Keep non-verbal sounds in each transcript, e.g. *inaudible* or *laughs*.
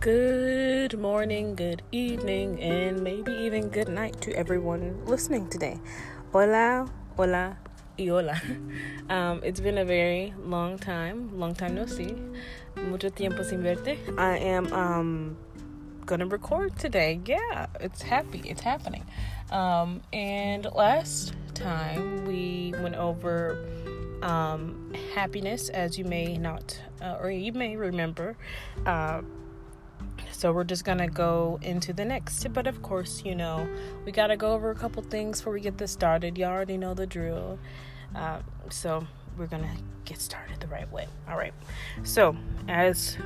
Good morning, good evening, and maybe even good night to everyone listening today. Hola, hola, y hola. *laughs* Um, it's been a very long time, long time no see. Mucho tiempo sin verte. I am um, gonna record today. Yeah, it's happy, it's happening. Um, and last time we went over um, happiness, as you may not, uh, or you may remember. Uh, so we're just gonna go into the next. But of course, you know, we gotta go over a couple things before we get this started. You already know the drill. Uh, so we're gonna get started the right way. All right. So as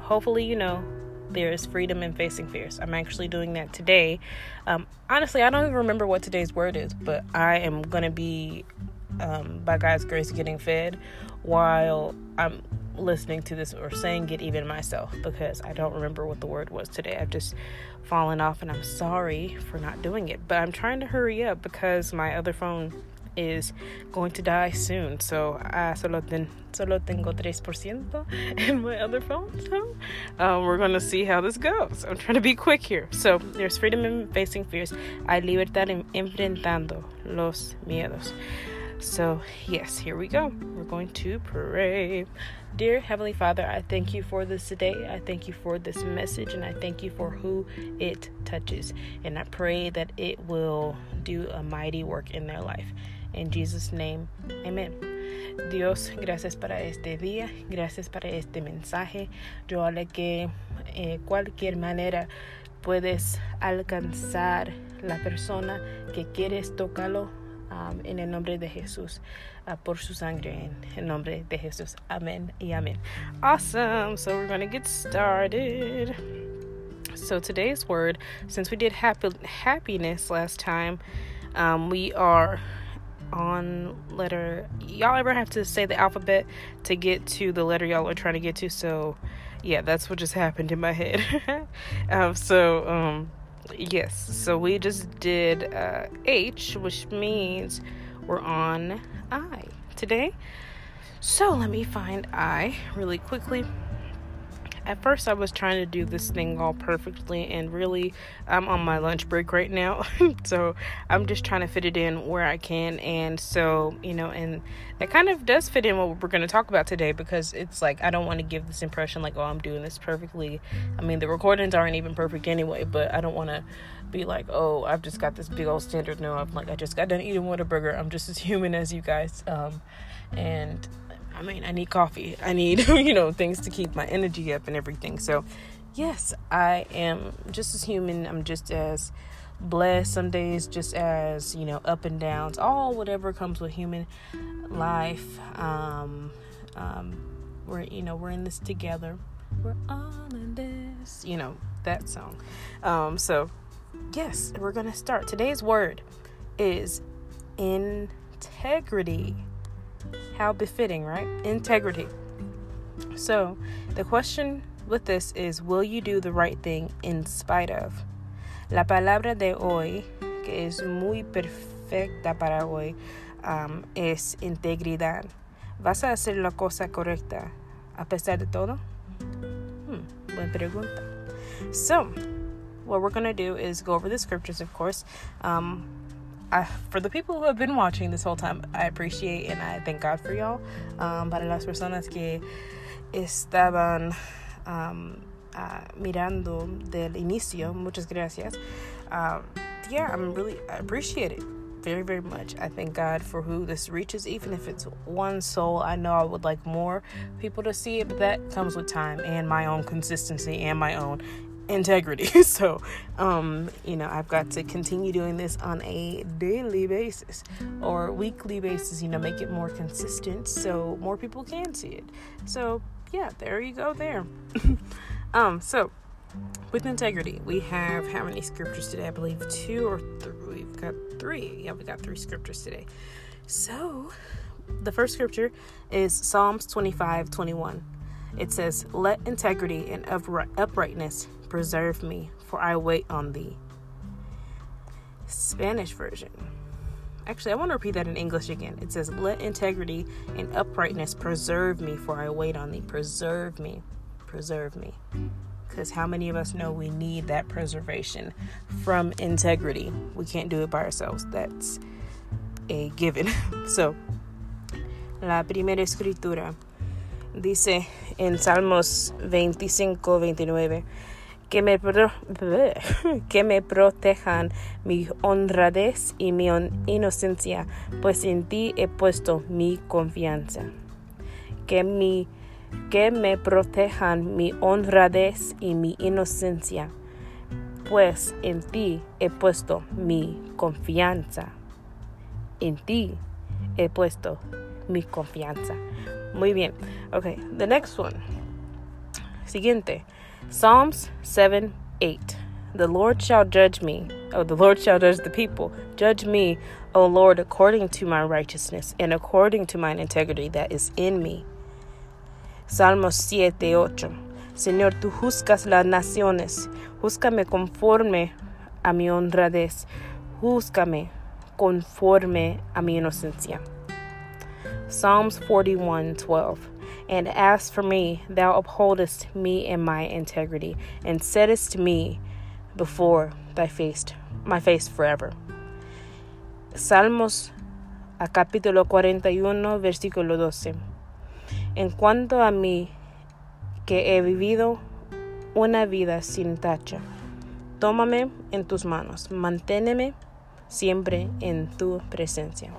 hopefully you know, there is freedom in facing fears. I'm actually doing that today. Um, honestly, I don't even remember what today's word is, but I am gonna be, um, by God's grace, getting fed while I'm listening to this or saying it even myself because I don't remember what the word was today. I've just fallen off and I'm sorry for not doing it. But I'm trying to hurry up because my other phone is going to die soon. So uh, solo, ten, solo tengo 3% *laughs* in my other phone. So um, we're going to see how this goes. I'm trying to be quick here. So there's freedom in facing fears. Hay libertad en enfrentando los miedos. So, yes, here we go. We're going to pray. Dear Heavenly Father, I thank you for this today. I thank you for this message and I thank you for who it touches. And I pray that it will do a mighty work in their life. En Jesus' name, amen. Dios, gracias para este día, gracias para este mensaje. Yo hablo que eh, cualquier manera puedes alcanzar la persona que quieres tocarlo um, en el nombre de Jesús, uh, por su sangre, en el nombre de Jesús. Amen y amen. Awesome. So we're going to get started. So today's word, since we did happy, happiness last time, um, we are on letter. Y'all ever have to say the alphabet to get to the letter y'all are trying to get to? So yeah, that's what just happened in my head. *laughs* um, so um, yes, so we just did uh, H, which means we're on I today. So let me find I really quickly. At first, I was trying to do this thing all perfectly, and really, I'm on my lunch break right now. *laughs* so, I'm just trying to fit it in where I can. And so, you know, and that kind of does fit in what we're going to talk about today because it's like, I don't want to give this impression like, oh, I'm doing this perfectly. I mean, the recordings aren't even perfect anyway, but I don't want to be like, oh, I've just got this big old standard. No, I'm like, I just got done eating Whataburger. I'm just as *laughs* human as you guys. Um, and I mean, I need coffee. I need, *laughs* you know, things to keep my energy up and everything. So, yes, I am just as human. I'm just as blessed some days, just as, you know, up and downs, all whatever comes with human life. Um, um, we're, you know, we're in this together. We're all in this, you know, that song. Um, so, yes, we're going to start. Today's word is integrity. How befitting, right? Integrity. So, the question with this is Will you do the right thing in spite of? La palabra de hoy, que es muy perfecta para hoy, um, es integridad. ¿Vas a hacer la cosa correcta a pesar de todo? Hmm, buena pregunta. So, what we're going to do is go over the scriptures, of course. Um, I, for the people who have been watching this whole time, I appreciate and I thank God for y'all. Um, para las personas que estaban um, uh, mirando del inicio, muchas gracias. Um, yeah, I'm really, I appreciate it very, very much. I thank God for who this reaches, even if it's one soul. I know I would like more people to see it, but that comes with time and my own consistency and my own integrity. *laughs* so, um, you know, I've got to continue doing this on a daily basis or weekly basis, you know, make it more consistent so more people can see it. So, yeah, there you go there. *laughs* um, so with integrity, we have how many scriptures today? I believe two or three. We've got three. Yeah, we got three scriptures today. So, the first scripture is Psalms 25 21. It says, Let integrity and uprightness preserve me, for I wait on thee. Spanish version. Actually, I want to repeat that in English again. It says, Let integrity and uprightness preserve me, for I wait on thee. Preserve me. Preserve me. Because how many of us know we need that preservation from integrity? We can't do it by ourselves. That's a given. *laughs* So, la primera escritura dice en Salmos 25, 29 *laughs* que me, protejan mi honradez y mi inocencia, pues en ti he puesto mi confianza. Que, que me protejan mi honradez y mi inocencia, pues en ti he puesto mi confianza. En ti he puesto mi confianza. Muy bien. Okay, the next one. Siguiente. Psalms 7 8. The Lord shall judge me. Oh, the Lord shall judge the people. Judge me, O Lord, according to my righteousness and according to mine integrity that is in me. Salmos 7 8. Señor, tú juzgas las naciones. Júzcame conforme a mi honradez. Júzcame conforme a mi inocencia. Psalms 41 12. And as for me, thou upholdest me in my integrity, and settest me before thy face, my face forever. Salmos a capítulo 41, versículo 12. En cuanto a mí, que he vivido una vida sin tacha, tómame en tus manos, manténeme siempre en tu presencia.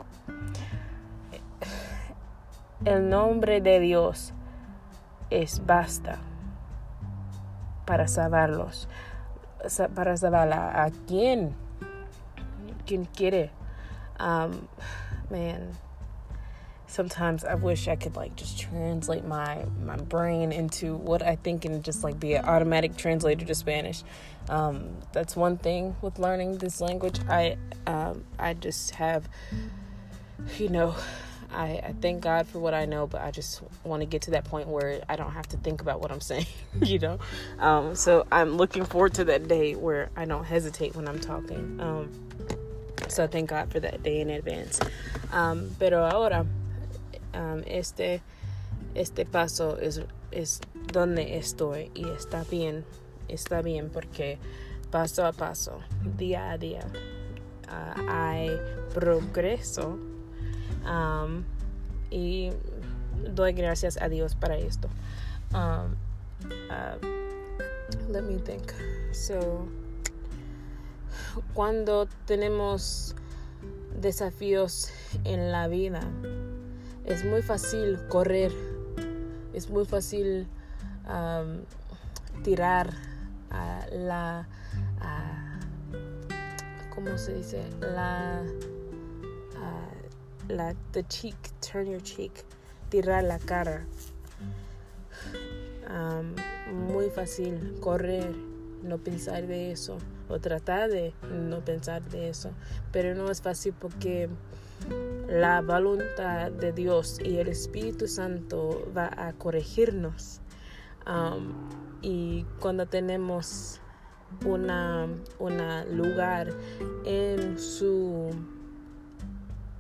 El nombre de Dios es basta para salvarlos, para salvar a, quien, quien quiere. Um, man, sometimes I wish I could like just translate my my brain into what I think and just like be an automatic translator to Spanish. Um, that's one thing with learning this language. I um, I just have, you know, I, I thank God for what I know, but I just want to get to that point where I don't have to think about what I'm *laughs* saying, you know? Um, so I'm looking forward to that day where I don't hesitate when I'm talking. Um, so thank God for that day in advance. Um, pero ahora, um, este, este paso es, es donde estoy y está bien, está bien porque paso a paso, día a día, uh, hay progreso Um, y doy gracias a Dios para esto. Um, uh, let me think. So, cuando tenemos desafíos en la vida, es muy fácil correr, es muy fácil um, tirar a la, ¿cómo se dice? La la the cheek, turn your cheek, tirar la cara. Muy fácil correr, no pensar de eso o tratar de no pensar de eso, pero no es fácil porque la voluntad de Dios y el Espíritu Santo va a corregirnos. Y cuando tenemos una, una lugar en su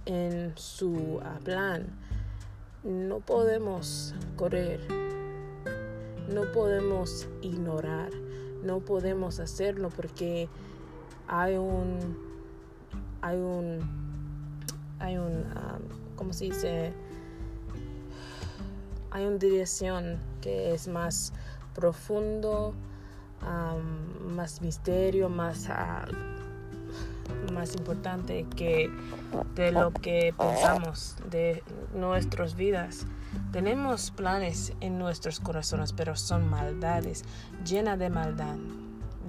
en su ah, plan. No podemos correr, no podemos ignorar, no podemos hacerlo porque hay un, hay un, hay un, ¿cómo se dice? Hay una dirección que es más profundo, más misterio, más ah, más importante que de lo que pensamos de nuestras vidas. Tenemos planes en nuestros corazones, pero son maldades, llena de maldad,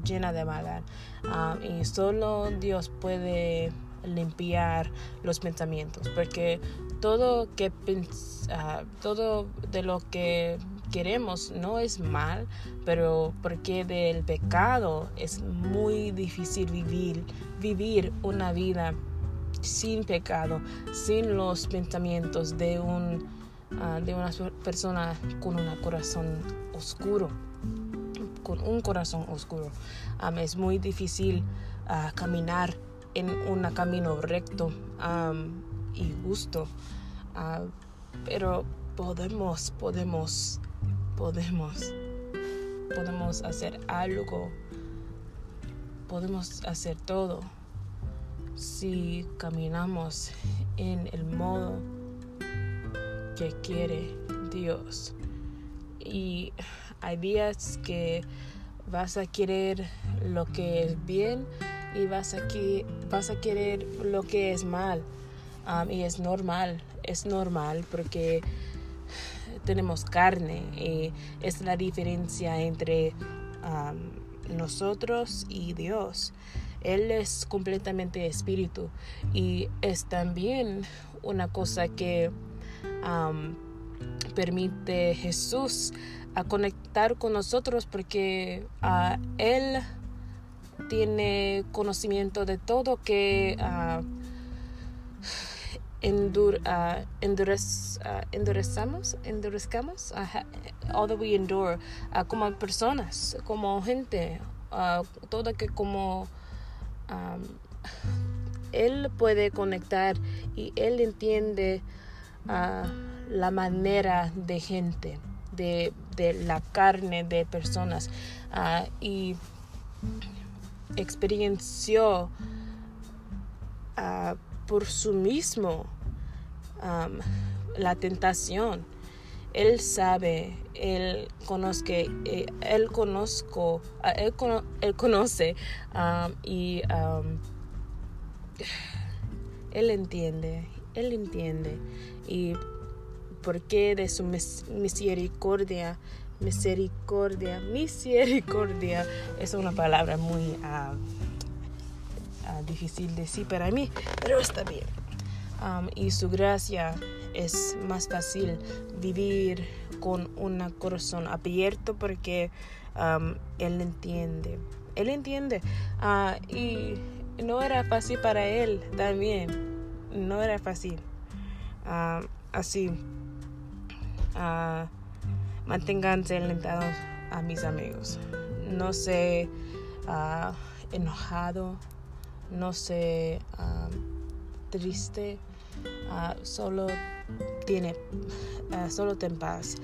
llena de maldad. Ah, y solo Dios puede limpiar los pensamientos, porque todo que uh, todo de lo que queremos no es mal, pero porque del pecado es muy difícil vivir, vivir una vida sin pecado, sin los pensamientos de, un, ah, de una persona con un corazón oscuro, con un corazón oscuro. es muy difícil ah, caminar en un camino recto y justo, ah, pero podemos, podemos podemos podemos hacer algo, podemos hacer todo si caminamos en el modo que quiere Dios. Y hay días que vas a querer lo que es bien y vas a, que, vas a querer lo que es mal. Um, y es normal, es normal porque tenemos carne y es la diferencia entre nosotros y Dios. Él es completamente espíritu y es también una cosa que permite Jesús a conectar con nosotros porque uh, Él tiene conocimiento de todo que uh, endur, uh, endurez, uh, endurezamos, endurezcamos, all that we endure, uh, como personas, como gente, todo que como um, él puede conectar y él entiende la manera de gente, de, de la carne de personas y experienció uh, por su mismo la tentación. Él sabe, él conozque, eh, él conozco, él, él conoce y él entiende, él entiende y porque de su misericordia, misericordia, misericordia es una palabra muy uh, uh, difícil de decir para mí, pero está bien. Y su gracia es más fácil vivir con un corazón abierto porque él entiende. Él entiende. Uh, y no era fácil para él también. No era fácil. Uh, así. Uh, manténganse alentados a mis amigos. No uh, enojado. No sé triste. solo tiene solo ten paz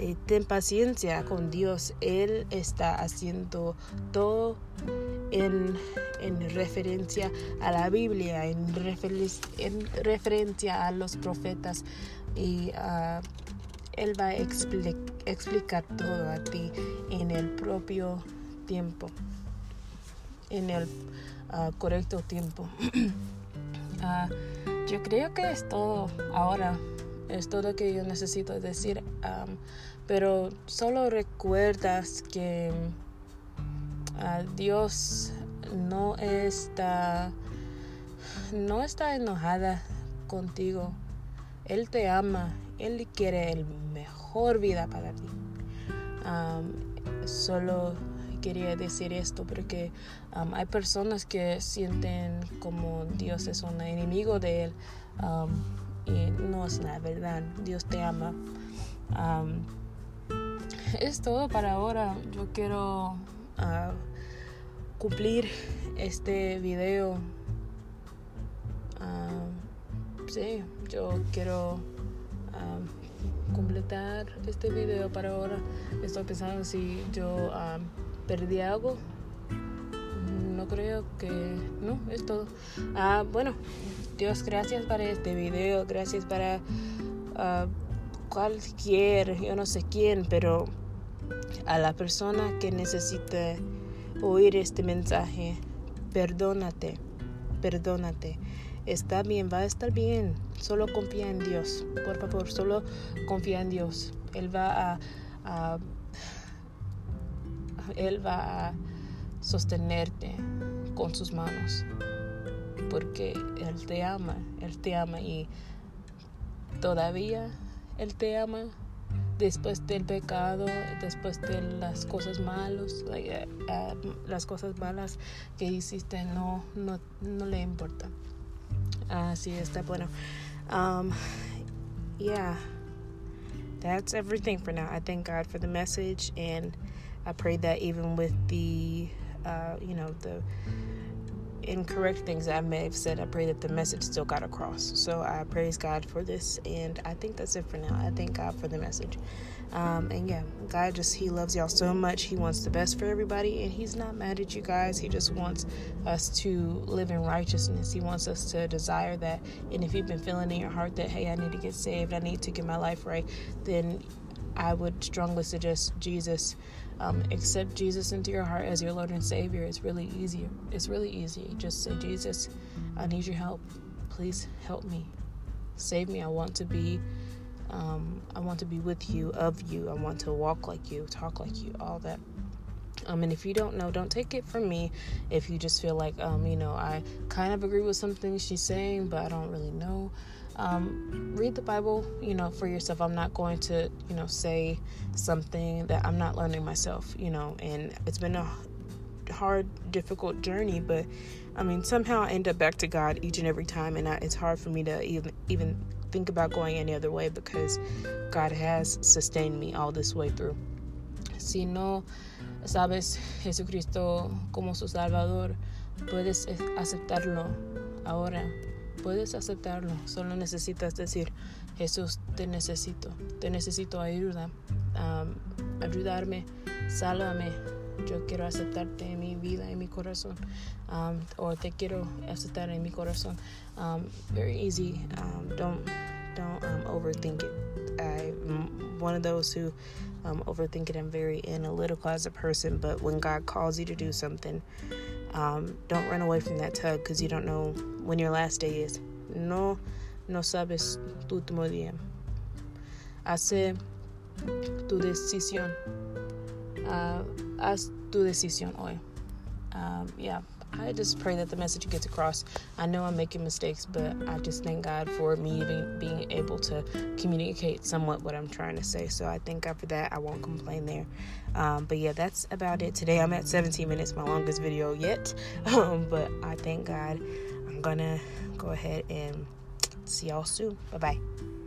y ten paciencia con Dios él está haciendo todo en, en referencia a la Biblia en, en referencia a los profetas y él va a explicar todo a ti en el propio tiempo en el correcto tiempo Uh, *clears throat* yo creo que es todo ahora. Es todo que yo necesito decir. Pero solo recuerdas que uh, Dios no está no está enojada contigo. Él te ama. Él quiere el mejor vida para ti. Solo quería decir esto porque um, hay personas que sienten como Dios es un enemigo de él um, y no es la verdad. Dios te ama. Um, es todo para ahora. Yo quiero uh, cumplir este video. sí, yo quiero completar este video para ahora. Estoy pensando si yo perdí algo. No creo que... No, es todo. Ah, bueno, Dios, gracias para este video. Gracias para uh, cualquier, yo no sé quién, pero a la persona que necesita oír este mensaje, perdónate, perdónate. Está bien, va a estar bien. Solo confía en Dios. Por favor, solo confía en Dios. Él va a, a él va a sostenerte con sus manos, porque Él te ama, Él te ama y todavía Él te ama después del pecado, después de las cosas malas, eh, eh, las cosas malas que hiciste, no, no, no le importa. Así está bueno. Um, yeah, that's everything for now. I thank God for the message and. I pray that even with the, uh, you know, the incorrect things that I may have said, I pray that the message still got across. So I praise God for this, and I think that's it for now. I thank God for the message. Um, and yeah, God just, He loves y'all so much. He wants the best for everybody, and He's not mad at you guys. He just wants us to live in righteousness. He wants us to desire that. And if you've been feeling in your heart that, hey, I need to get saved, I need to get my life right, then I would strongly suggest Jesus. Um, accept Jesus into your heart as your Lord and Savior. It's really easy. It's really easy. Just say, Jesus, I need your help. Please help me. Save me. I want to be um, I want to be with you, of you. I want to walk like you, talk like you, all that. Um, and if you don't know, don't take it from me. If you just feel like, um, you know, I kind of agree with something she's saying, but I don't really know. Um, read the Bible, you know, for yourself. I'm not going to, you know, say something that I'm not learning myself, you know, and it's been a hard, difficult journey, but I mean, somehow I end up back to God each and every time, and I, it's hard for me to even even think about going any other way because God has sustained me all this way through. Si no sabes Jesucristo como su Salvador, puedes aceptarlo ahora. Puedes aceptarlo. Solo necesitas decir, Jesús, te necesito. Te necesito ayuda. Um, ayudarme. Sálvame. Yo quiero aceptarte en mi vida, en mi corazón. Um, o te quiero aceptar en mi corazón. Um, very easy. Don't don't overthink it. I'm one of those who overthink it. I'm very analytical as a person, but when God calls you to do something, um, don't run away from that tug because you don't know when your last day is. No, no sabes tu último día. Hace tu decisión. Uh, haz tu decisión hoy. Um, yeah, I just pray that the message gets across. I know I'm making mistakes, but I just thank God for me even being able to communicate somewhat what I'm trying to say. So I thank God for that. I won't complain there. Um, but yeah, that's about it. Today I'm at 17 minutes, my longest video yet. *laughs* Um, but I thank God. I'm gonna go ahead and see y'all soon. Bye bye.